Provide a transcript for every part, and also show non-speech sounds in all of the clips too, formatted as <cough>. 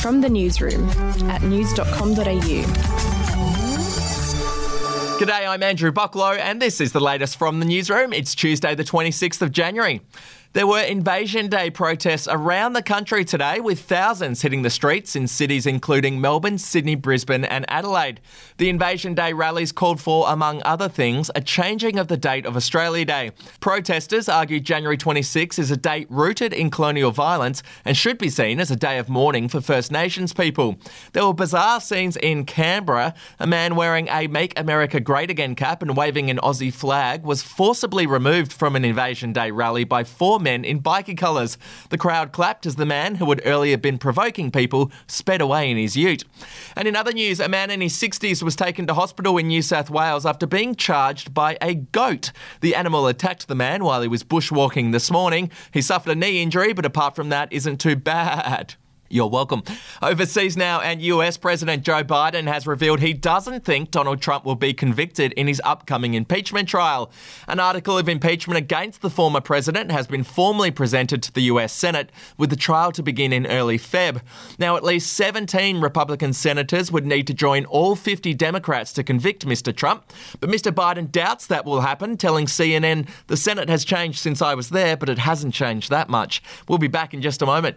From the newsroom at news.com.au. G'day, I'm Andrew Bucklow, and this is the latest from the newsroom. It's Tuesday, the 26th of January. There were Invasion Day protests around the country today, with thousands hitting the streets in cities including Melbourne, Sydney, Brisbane, and Adelaide. The Invasion Day rallies called for, among other things, a changing of the date of Australia Day. Protesters argued January 26 is a date rooted in colonial violence and should be seen as a day of mourning for First Nations people. There were bizarre scenes in Canberra. A man wearing a Make America Great Again cap and waving an Aussie flag was forcibly removed from an Invasion Day rally by four men in bikie colours. The crowd clapped as the man, who had earlier been provoking people, sped away in his ute. And in other news, a man in his 60s was taken to hospital in New South Wales after being charged by a goat. The animal attacked the man while he was bushwalking this morning. He suffered a knee injury, but apart from that, isn't too bad. You're welcome. Overseas now, and US President Joe Biden has revealed he doesn't think Donald Trump will be convicted in his upcoming impeachment trial. An article of impeachment against the former president has been formally presented to the US Senate, with the trial to begin in early Feb. Now, at least 17 Republican senators would need to join all 50 Democrats to convict Mr. Trump, but Mr. Biden doubts that will happen, telling CNN, The Senate has changed since I was there, but it hasn't changed that much. We'll be back in just a moment.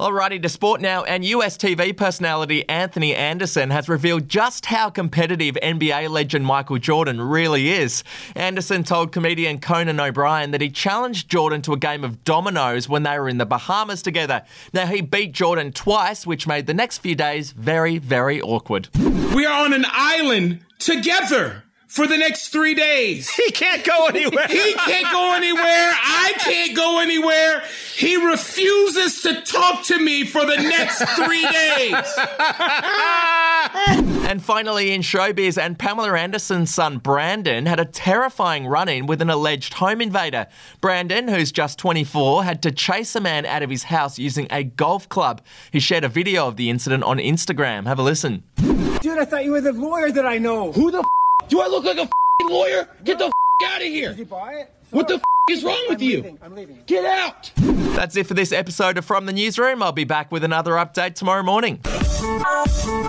Alrighty, to sport now, and US TV personality Anthony Anderson has revealed just how competitive NBA legend Michael Jordan really is. Anderson told comedian Conan O'Brien that he challenged Jordan to a game of dominoes when they were in the Bahamas together. Now, he beat Jordan twice, which made the next few days very, very awkward. We are on an island together for the next three days. He can't go anywhere. He can't go anywhere. I can't go anywhere. He refuses to talk to me for the next three days. <laughs> And finally, in showbiz, and Pamela Anderson's son Brandon had a terrifying run in with an alleged home invader. Brandon, who's just 24, had to chase a man out of his house using a golf club. He shared a video of the incident on Instagram. Have a listen. Dude, I thought you were the lawyer that I know. Who the f- do I look like a f- lawyer? Get the f- out of here. Did you buy it? What the f- is wrong with I'm you? leaving. I'm leaving. Get out. That's it for this episode of From the Newsroom. I'll be back with another update tomorrow morning.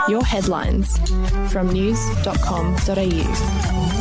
Your headlines from news.com.au.